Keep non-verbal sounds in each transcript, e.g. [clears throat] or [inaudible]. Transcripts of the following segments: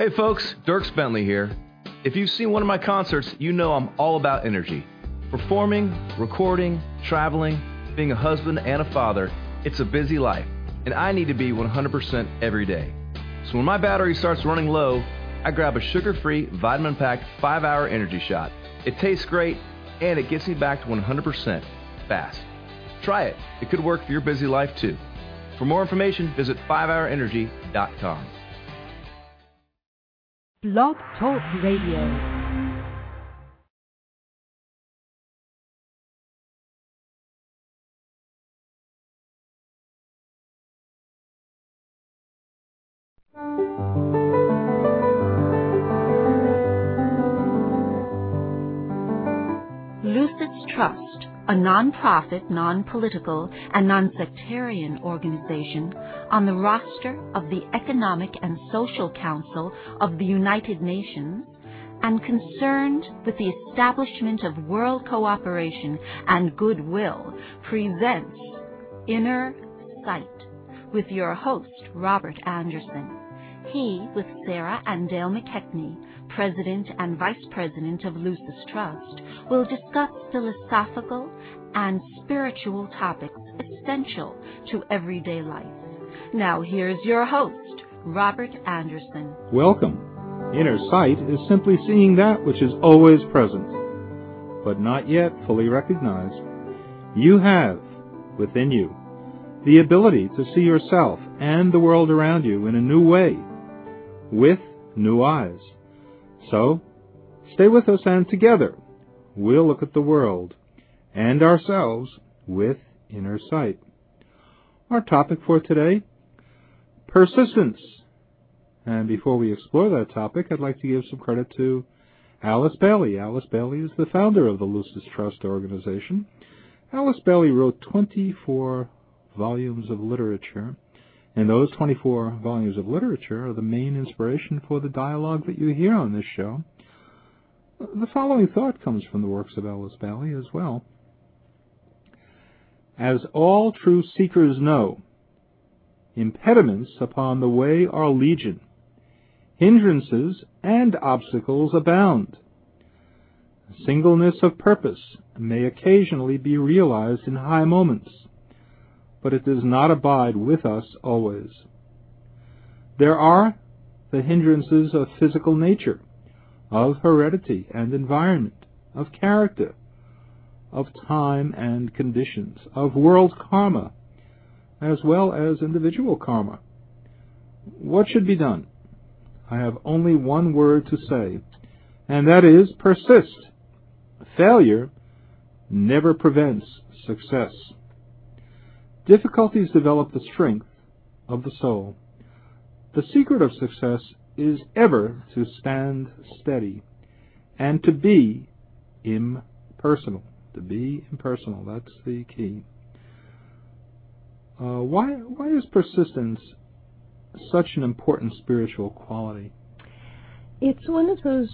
Hey folks, Dierks Bentley here. If you've seen one of my concerts, you know I'm all about energy. Performing, recording, traveling, being a husband and a father, it's a busy life, and I need to be 100% every day. So when my battery starts running low, I grab a sugar free, vitamin packed 5 hour energy shot. It tastes great, and it gets me back to 100% fast. Try it, it could work for your busy life too. For more information, visit 5hourenergy.com. Blog Talk Radio. Lucis Trust, a non-profit, non-political, and non-sectarian organization on the roster of the Economic and Social Council of the United Nations, and concerned with the establishment of world cooperation and goodwill, presents Inner Sight with your host, Robert Anderson. He, with Sarah and Dale McKechnie, President and Vice President of Lucis Trust, will discuss philosophical and spiritual topics essential to everyday life. Now, here's your host, Robert Anderson. Welcome. Inner sight is simply seeing that which is always present, but not yet fully recognized. You have, within you, the ability to see yourself and the world around you in a new way, with new eyes. So, stay with us and together we'll look at the world and ourselves with inner sight. Our topic for today, persistence. And before we explore that topic, I'd like to give some credit to Alice Bailey. Alice Bailey is the founder of the Lucis Trust organization. Alice Bailey wrote 24 volumes of literature, and those 24 volumes of literature are the main inspiration for the dialogue that you hear on this show. The following thought comes from the works of Alice Bailey as well. As all true seekers know, impediments upon the way are legion. Hindrances and obstacles abound. Singleness of purpose may occasionally be realized in high moments, but it does not abide with us always. There are the hindrances of physical nature, of heredity and environment, of character, of time and conditions, of world karma, as well as individual karma. What should be done? I have only one word to say, and that is persist. Failure never prevents success. Difficulties develop the strength of the soul. The secret of success is ever to stand steady and to be impersonal. To be impersonal, that's the key. Uh, why, why is persistence such an important spiritual quality? It's one of those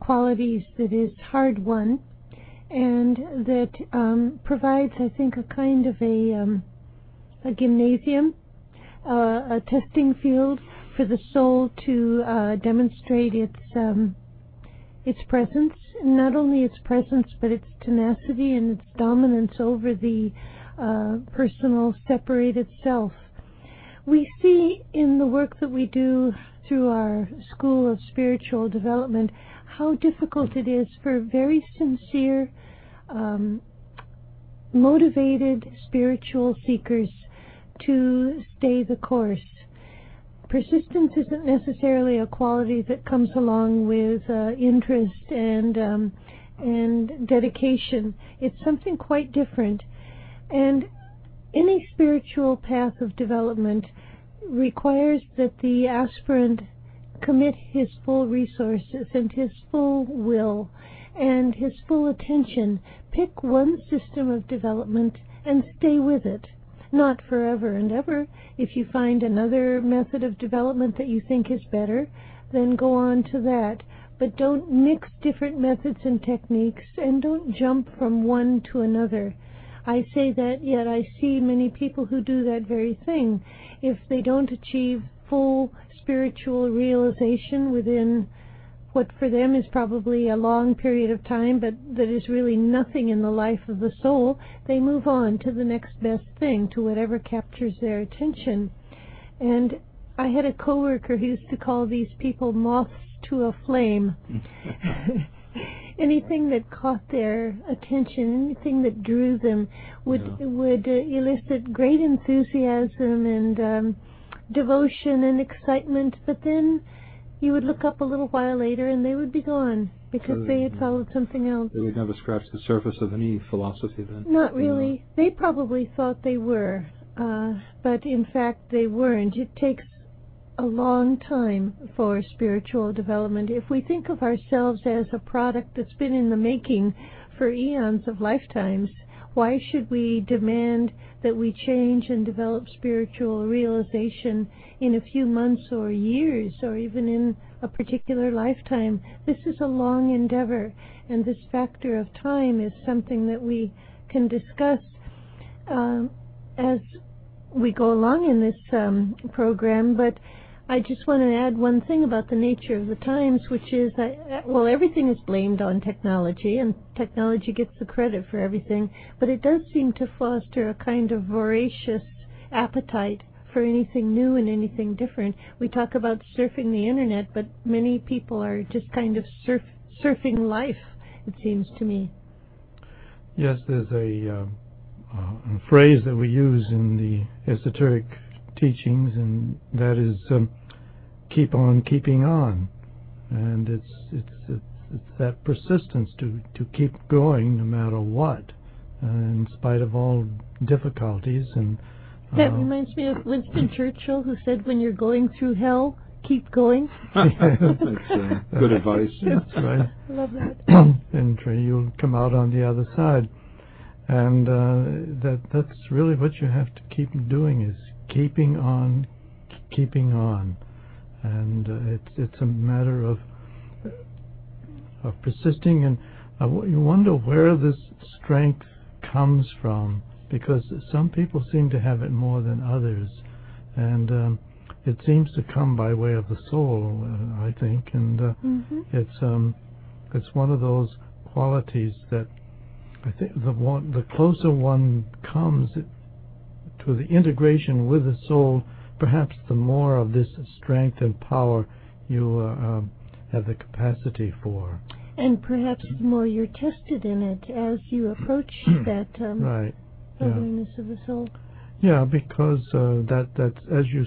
qualities that is hard won and that um, provides, I think, a kind of a, um, a gymnasium, uh, a testing field for the soul to uh, demonstrate its um, its presence, not only its presence but its tenacity and its dominance over the uh, personal separated self. We see in the work that we do through our School of Spiritual Development how difficult it is for very sincere, um, motivated spiritual seekers to stay the course. Persistence isn't necessarily a quality that comes along with uh, interest and um, and dedication. It's something quite different. And any spiritual path of development requires that the aspirant commit his full resources and his full will and his full attention. Pick one system of development and stay with it. Not forever and ever. If you find another method of development that you think is better, then go on to that. But don't mix different methods and techniques and don't jump from one to another. I say that, yet I see many people who do that very thing. If they don't achieve full spiritual realization within what for them is probably a long period of time, but that is really nothing in the life of the soul, they move on to the next best thing, to whatever captures their attention. And I had a coworker who used to call these people moths to a flame. [laughs] anything that caught their attention, anything that drew them, would yeah. would uh, elicit great enthusiasm and um, devotion and excitement. But then you would look up a little while later and they would be gone because so they had followed something else. They would never scratch the surface of any philosophy then. Not really. They probably thought they were, uh, but in fact they weren't. It takes a long time for spiritual development. If we think of ourselves as a product that's been in the making for eons of lifetimes, why should we demand that we change and develop spiritual realization in a few months or years or even in a particular lifetime? This is a long endeavor, and this factor of time is something that we can discuss um, as we go along in this um, program, but I just want to add one thing about the nature of the times, which is that, well, everything is blamed on technology, and technology gets the credit for everything, but it does seem to foster a kind of voracious appetite for anything new and anything different. We talk about surfing the internet, but many people are just kind of surf, surfing life, it seems to me. Yes, there's a, uh, uh, a phrase that we use in the esoteric teachings, and that is um, keep on keeping on, and it's it's it's, it's that persistence to to keep going no matter what, uh, in spite of all difficulties and. That uh, reminds me of Winston Churchill, who said, "When you're going through hell, keep going." [laughs] That's uh, good advice. [laughs] That's right. [laughs] I love that. [coughs] and you'll come out on the other side, and uh, that that's really what you have to keep doing is keeping on, keeping on, and uh, it's it's a matter of of persisting, and uh, you wonder where this strength comes from, because some people seem to have it more than others, and um, it seems to come by way of the soul, uh, I think, and uh, mm-hmm. it's um, it's one of those qualities that I think the one the closer one comes, to the integration with the soul, perhaps the more of this strength and power you uh, um, have the capacity for. And perhaps the more you're tested in it as you approach [clears throat] that um, right. awareness yeah. of the soul. Yeah, because uh, that that as you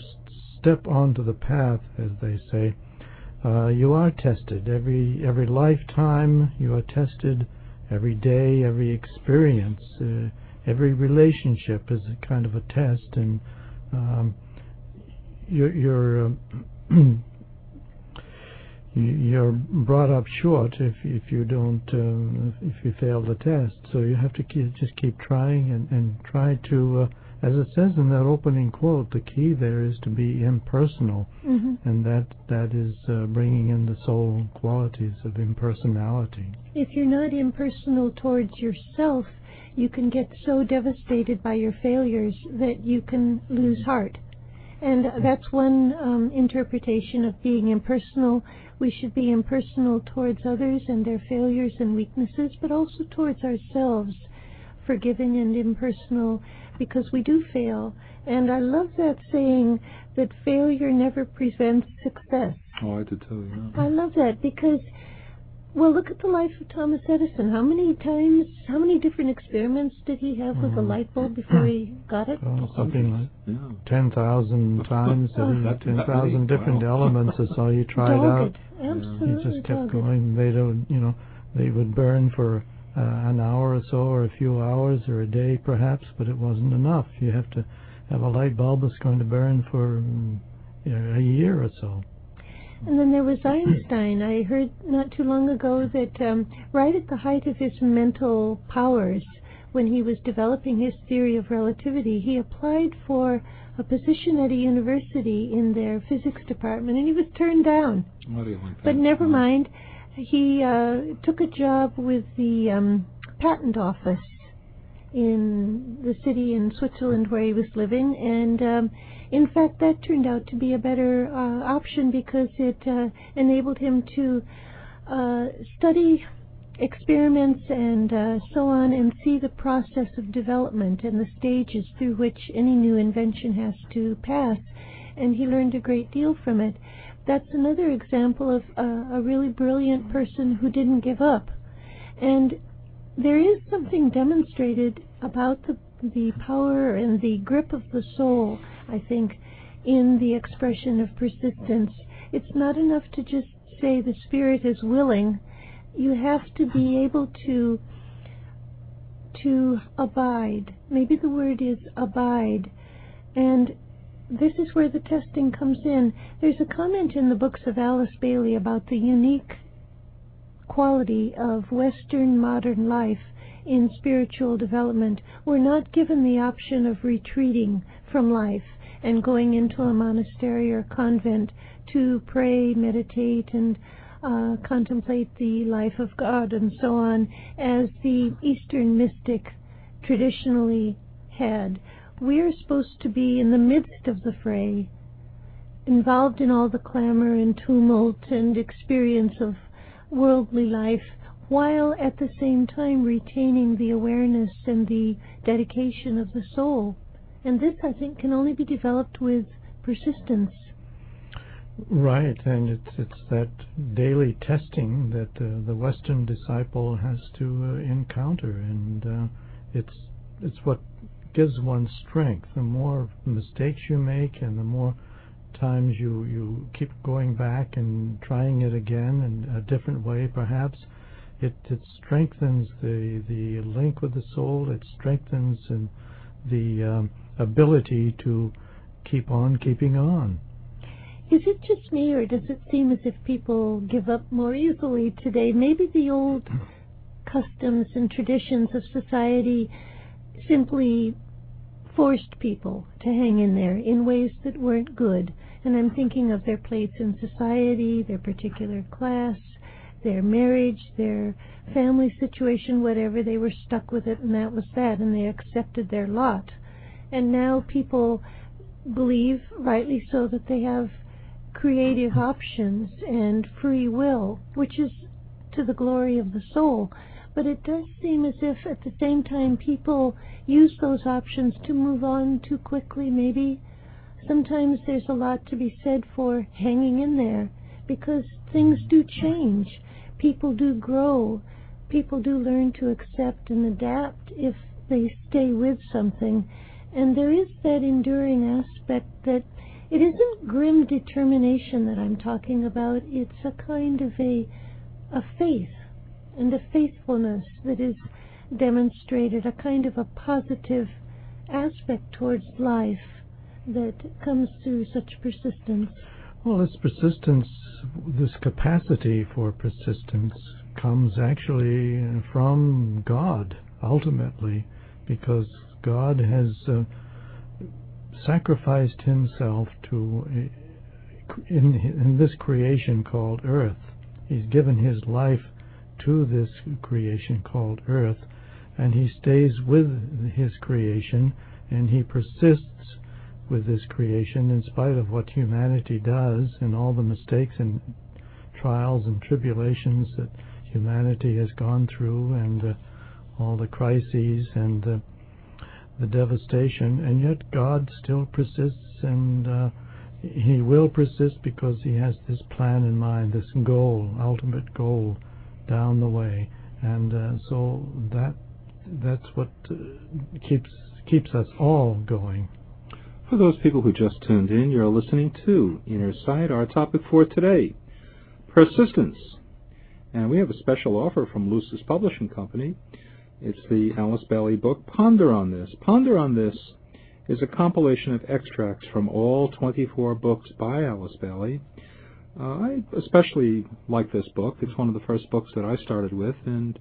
step onto the path, as they say, uh, you are tested every every lifetime. You are tested every day, every experience. Uh, every relationship is a kind of a test, and um, you're you're, um, [clears throat] you're brought up short if if you don't uh, if you fail the test. So you have to keep, just keep trying and and try to. Uh, as it says in that opening quote, the key there is to be impersonal, mm-hmm. and that that is uh, bringing in the soul qualities of impersonality. If you're not impersonal towards yourself, you can get so devastated by your failures that you can lose heart. And that's one um, interpretation of being impersonal. We should be impersonal towards others and their failures and weaknesses, but also towards ourselves, forgiving and impersonal because we do fail. And I love that saying that failure never prevents success. Oh, I did too, yeah. I love that because well, look at the life of Thomas Edison. How many times, how many different experiments did he have with the light bulb before he got it? Oh, something like yeah. 10,000 [laughs] times, oh. 10,000 different wow. elements or so he tried Dogged. out. Absolutely. He just kept Dogged. going. They don't, you know, they would burn for uh, an hour or so or a few hours or a day perhaps, but it wasn't enough. You have to have a light bulb that's going to burn for you know, a year or so. And then there was Einstein. I heard not too long ago that um, right at the height of his mental powers, when he was developing his theory of relativity, he applied for a position at a university in their physics department, and he was turned down. Like but never mind. He uh, took a job with the um, patent office in the city in Switzerland where he was living, and um, in fact that turned out to be a better uh, option because it uh, enabled him to uh, study experiments and uh, so on and see the process of development and the stages through which any new invention has to pass. And he learned a great deal from it. That's another example of uh, a really brilliant person who didn't give up. And there is something demonstrated about the, the power and the grip of the soul, I think, in the expression of persistence. It's not enough to just say the spirit is willing you have to be able to to abide. Maybe the word is abide. And this is where the testing comes in. There's a comment in the books of Alice Bailey about the unique quality of Western modern life in spiritual development. We're not given the option of retreating from life and going into a monastery or convent to pray, meditate, and uh, contemplate the life of God and so on, as the Eastern mystic traditionally had. We're supposed to be in the midst of the fray, involved in all the clamor and tumult and experience of worldly life, while at the same time retaining the awareness and the dedication of the soul. And this, I think, can only be developed with persistence. Right, and it's it's that daily testing that uh, the Western disciple has to uh, encounter, and uh, it's it's what gives one strength. The more mistakes you make, and the more times you you keep going back and trying it again in a different way, perhaps it it strengthens the the link with the soul. It strengthens and the um, ability to keep on keeping on. Is it just me, or does it seem as if people give up more easily today? Maybe the old customs and traditions of society simply forced people to hang in there in ways that weren't good. And I'm thinking of their place in society, their particular class, their marriage, their family situation, whatever. They were stuck with it, and that was that, and they accepted their lot. And now people believe, rightly so, that they have creative options and free will, which is to the glory of the soul. But it does seem as if at the same time people use those options to move on too quickly, maybe. Sometimes there's a lot to be said for hanging in there because things do change. People do grow. People do learn to accept and adapt if they stay with something. And there is that enduring aspect that it isn't grim determination that I'm talking about. It's a kind of a, a faith and a faithfulness that is demonstrated, a kind of a positive aspect towards life that comes through such persistence. Well, this persistence, this capacity for persistence comes actually from God, ultimately, because God has uh, sacrificed himself to in, in this creation called earth. He's given his life to this creation called earth, and he stays with his creation, and he persists with this creation in spite of what humanity does and all the mistakes and trials and tribulations that humanity has gone through, and uh, all the crises and uh, the devastation, and yet God still persists, and uh, He will persist because He has this plan in mind, this goal, ultimate goal, down the way, and uh, so that that's what uh, keeps keeps us all going. For those people who just tuned in, you're listening to Inner Sight. Our topic for today: persistence, and we have a special offer from Lucis Publishing Company. It's the Alice Bailey book, Ponder on This. Ponder on This is a compilation of extracts from all 24 books by Alice Bailey. Uh, I especially like this book. It's one of the first books that I started with, and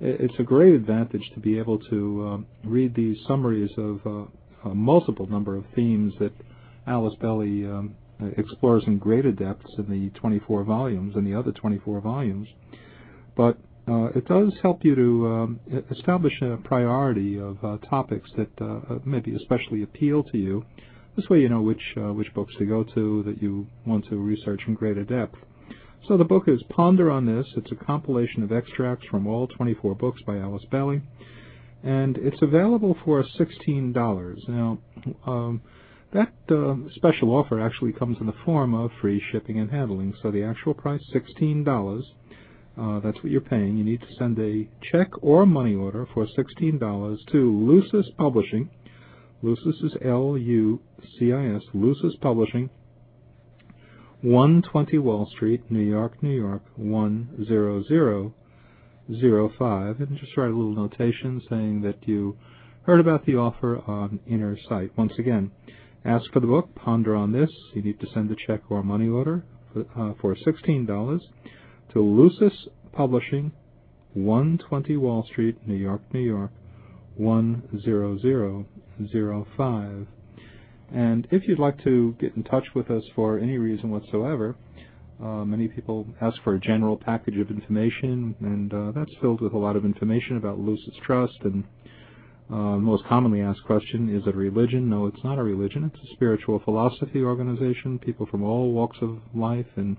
it's a great advantage to be able to uh, read these summaries of uh, a multiple number of themes that Alice Bailey um, explores in greater depths in the 24 volumes and the other 24 volumes. But uh, it does help you to um, establish a priority of uh, topics that uh, uh, maybe especially appeal to you. This way, you know which uh, which books to go to that you want to research in greater depth. So the book is Ponder on This. It's a compilation of extracts from all 24 books by Alice Bailey, and it's available for $16. Now, um, that uh, special offer actually comes in the form of free shipping and handling. So the actual price, $16. Uh, that's what you're paying. You need to send a check or money order for $16 to Lucis Publishing. Lucis is L-U-C-I-S, Lucis Publishing, 120 Wall Street, New York, New York, 10005. And just write a little notation saying that you heard about the offer on Inner Sight. Once again, ask for the book, ponder on this. You need to send a check or money order for, uh, for $16 to Lucis Publishing, 120 Wall Street, New York, New York, 10005. And if you'd like to get in touch with us for any reason whatsoever, uh, many people ask for a general package of information, and uh, that's filled with a lot of information about Lucis Trust. And uh, most commonly asked question is it a religion? No, it's not a religion. It's a spiritual philosophy organization. People from all walks of life and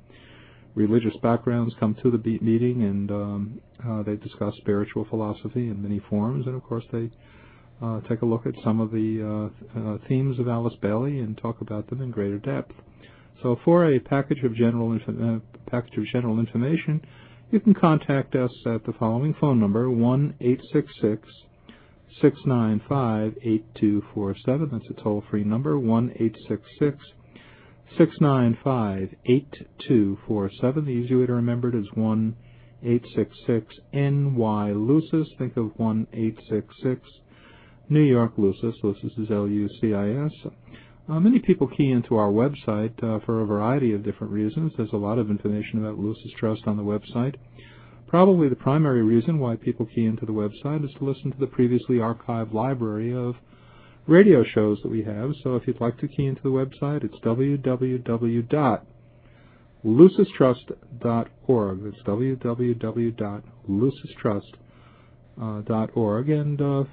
religious backgrounds come to the meeting, and um, uh, they discuss spiritual philosophy in many forms. And of course, they uh, take a look at some of the uh, uh, themes of Alice Bailey and talk about them in greater depth. So, for a package of general uh, package of general information, you can contact us at the following phone number: one eight six six six nine five eight two four seven. That's a toll-free number: one eight six six six nine five eight two four seven. The easy way to remember it is one eight six six NY Lucis. Think of one eight six six New York Lucis. Lucis is L-U-C-I-S. Uh, many people key into our website uh, for a variety of different reasons. There's a lot of information about Lucis Trust on the website. Probably the primary reason why people key into the website is to listen to the previously archived library of radio shows that we have. So if you'd like to key into the website, it's www.lucistrust.org. That's www.lucistrust.org. And uh,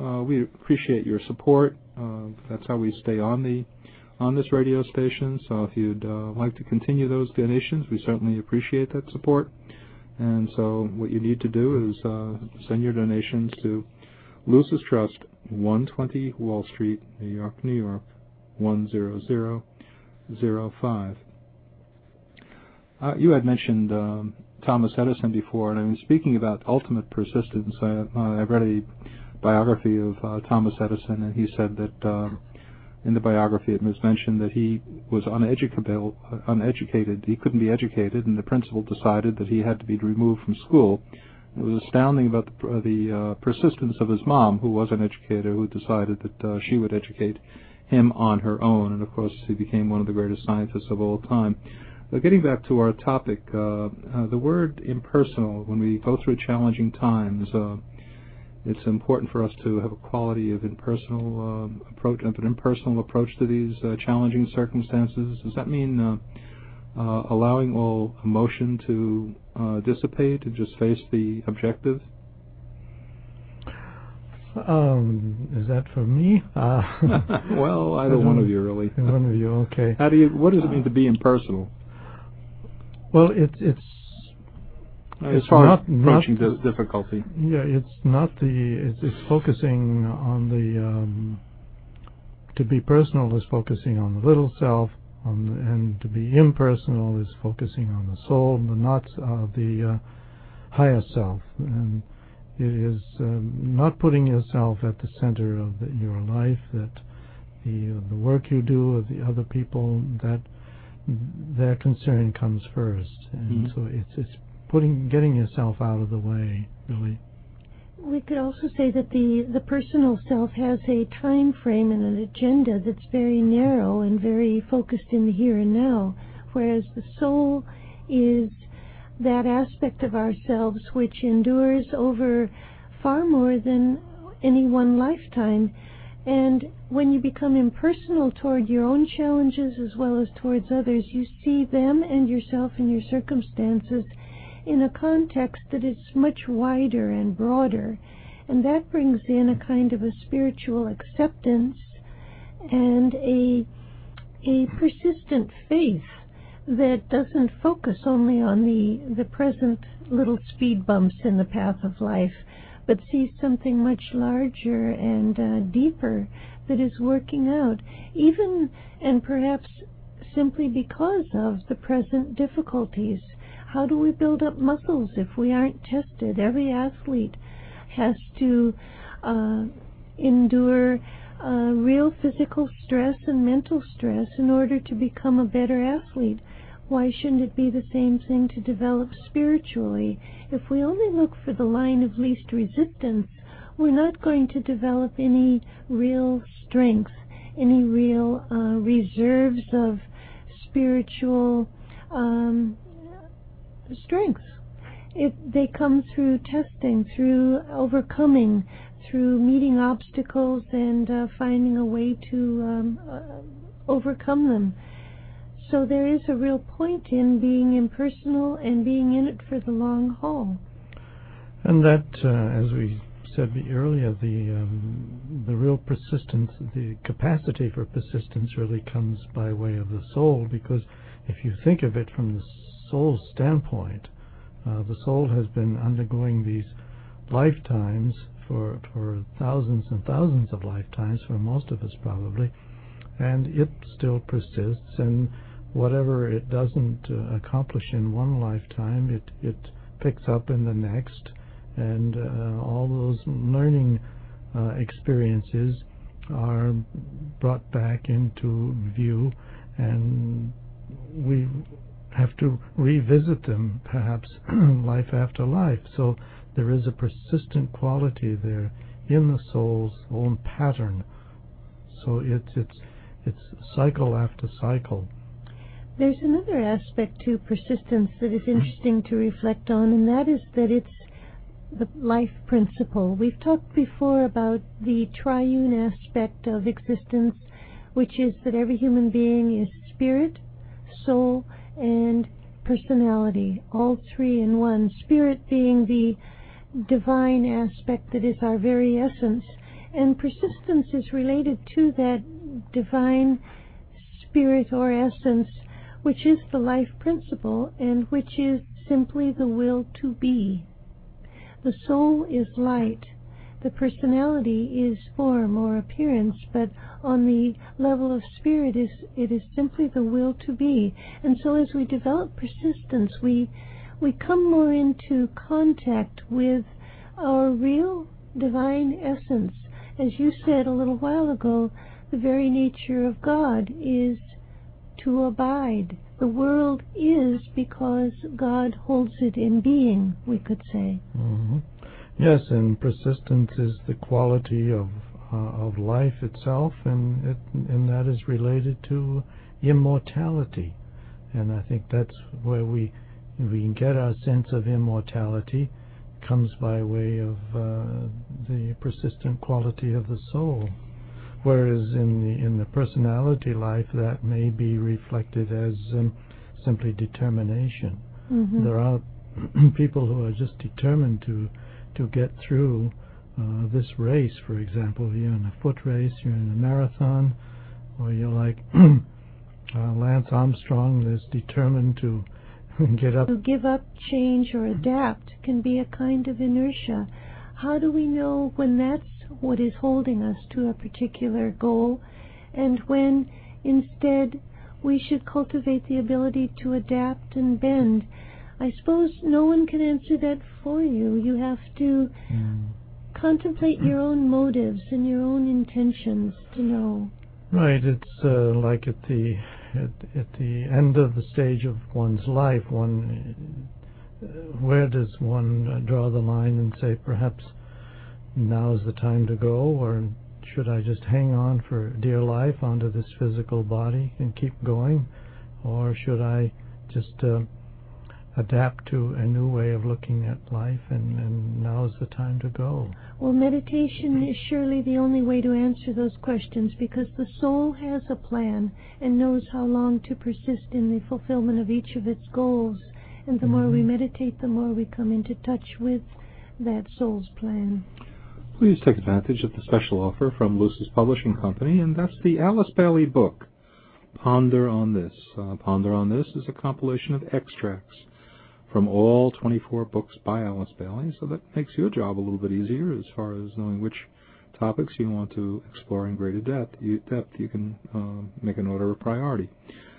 uh, we appreciate your support. Uh, that's how we stay on the on this radio station. So if you'd uh, like to continue those donations, we certainly appreciate that support. And so what you need to do is uh, send your donations to Lucis Trust, 120 Wall Street, New York, New York, 10005. Uh, you had mentioned um, Thomas Edison before, and I mean, speaking about ultimate persistence, I've read a biography of uh, Thomas Edison, and he said that um, in the biography it was mentioned that he was uneducable, uh, uneducated. He couldn't be educated, and the principal decided that he had to be removed from school. It was astounding about the, uh, the uh, persistence of his mom, who was an educator, who decided that uh, she would educate him on her own, and of course he became one of the greatest scientists of all time. But getting back to our topic, the word impersonal, when we go through challenging times, it's important for us to have a quality of impersonal um, approach, of an impersonal approach to these uh, challenging circumstances. Does that mean uh, uh, allowing all emotion to uh, dissipate and just face the objective? Um, is that for me? Uh, [laughs] well, either one of you, really. one of you, okay. How do you? What does it mean to be impersonal? Well, it's it's as far not, as approaching not, difficulty. Yeah, it's not the. It's, it's focusing on the. Um, to be personal is focusing on the little self, on the, and to be impersonal is focusing on the soul, the not of the uh, higher self, and it is um, not putting yourself at the center of the, your life. That the the work you do of the other people that their concern comes first, and mm-hmm. so it's it's putting getting yourself out of the way, really. We could also say that the, the personal self has a time frame and an agenda that's very narrow and very focused in the here and now, whereas the soul is that aspect of ourselves which endures over far more than any one lifetime. And when you become impersonal toward your own challenges as well as towards others, you see them and yourself and your circumstances in a context that is much wider and broader. And that brings in a kind of a spiritual acceptance and a, a persistent faith that doesn't focus only on the, the present little speed bumps in the path of life, but sees something much larger and uh, deeper that is working out, even and perhaps simply because of the present difficulties. How do we build up muscles if we aren't tested? Every athlete has to uh, endure uh, real physical stress and mental stress in order to become a better athlete. Why shouldn't it be the same thing to develop spiritually? If we only look for the line of least resistance, we're not going to develop any real strength, any real uh, reserves of spiritual um, strengths. It, they come through testing, through overcoming, through meeting obstacles and uh, finding a way to um, uh, overcome them. So there is a real point in being impersonal and being in it for the long haul. And that, uh, as we said earlier, the um, the real persistence, the capacity for persistence, really comes by way of the soul. Because if you think of it from the soul's standpoint, uh, the soul has been undergoing these lifetimes for for thousands and thousands of lifetimes for most of us probably, and it still persists. And whatever it doesn't uh, accomplish in one lifetime, it it picks up in the next and uh, all those learning uh, experiences are brought back into view, and we have to revisit them perhaps [clears throat] life after life. So there is a persistent quality there in the soul's own pattern. So it's it's it's cycle after cycle. There's another aspect to persistence that is interesting to reflect on, and that is that it's the life principle. We've talked before about the triune aspect of existence, which is that every human being is spirit, soul, and personality, all three in one. Spirit being the divine aspect that is our very essence, and persistence is related to that divine spirit or essence, which is the life principle and which is simply the will to be. The soul is light. The personality is form or appearance, but on the level of spirit is it is simply the will to be. And so as we develop persistence, we we come more into contact with our real divine essence. As you said a little while ago, the very nature of God is to abide. The world is because God holds it in being, we could say. Mm-hmm. Yes, and persistence is the quality of uh, of life itself, and it, and that is related to immortality. And I think that's where we we can get our sense of immortality comes by way of uh, the persistent quality of the soul. Whereas in the in the personality life, that may be reflected as um, simply determination. Mm-hmm. There are [clears throat] people who are just determined to to get through uh, this race. For example, you're in a foot race, you're in a marathon, or you're like [clears throat] uh, Lance Armstrong, that's determined to [laughs] get up. To give up, change, or adapt can be a kind of inertia. How do we know when that's what is holding us to a particular goal, and when instead we should cultivate the ability to adapt and bend. I suppose no one can answer that for you. You have to Mm. contemplate your own motives and your own intentions to know. Right, it's uh, like at the at, at the end of the stage of one's life, one uh, where does one uh, draw the line and say perhaps now is the time to go, or should I just hang on for dear life onto this physical body and keep going, or should I just uh, adapt to a new way of looking at life and, and now is the time to go? Well, meditation is surely the only way to answer those questions because the soul has a plan and knows how long to persist in the fulfillment of each of its goals. And the more we meditate, the more we come into touch with that soul's plan. Please take advantage of the special offer from Lucis Publishing Company, and that's the Alice Bailey book, Ponder on This. Uh, Ponder on This is a compilation of extracts from all 24 books by Alice Bailey, so that makes your job a little bit easier as far as knowing which topics you want to explore in greater depth. You, depth, you can uh, make an order a priority.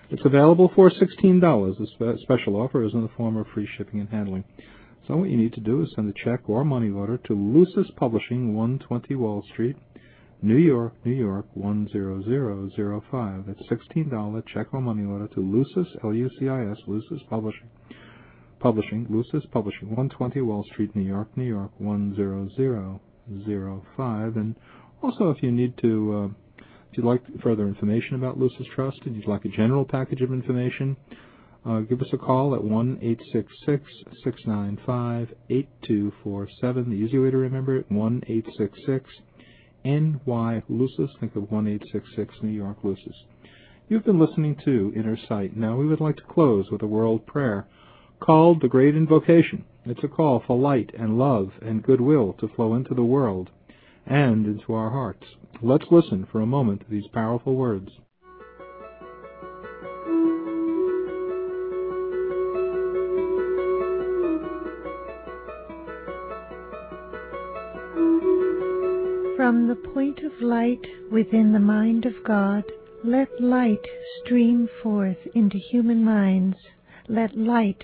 It's available for $16. The spe- special offer is in the form of free shipping and handling. So what you need to do is send a check or money order to Lucis Publishing, 120 Wall Street, New York, New York 10005. That's $16 check or money order to Lucis, L-U-C-I-S, Lucis Publishing. Publishing, Lucis Publishing, 120 Wall Street, New York, New York 10005. And also, if you need to, uh, if you'd like further information about Lucis Trust and you'd like a general package of information, uh, give us a call at 1 866 695 8247. The easy way to remember it 1 866 NY Lucis. Think of 1 866 New York Lucis. You've been listening to Inner Sight. Now we would like to close with a world prayer called the Great Invocation. It's a call for light and love and goodwill to flow into the world and into our hearts. Let's listen for a moment to these powerful words. From the point of light within the mind of God, let light stream forth into human minds. Let light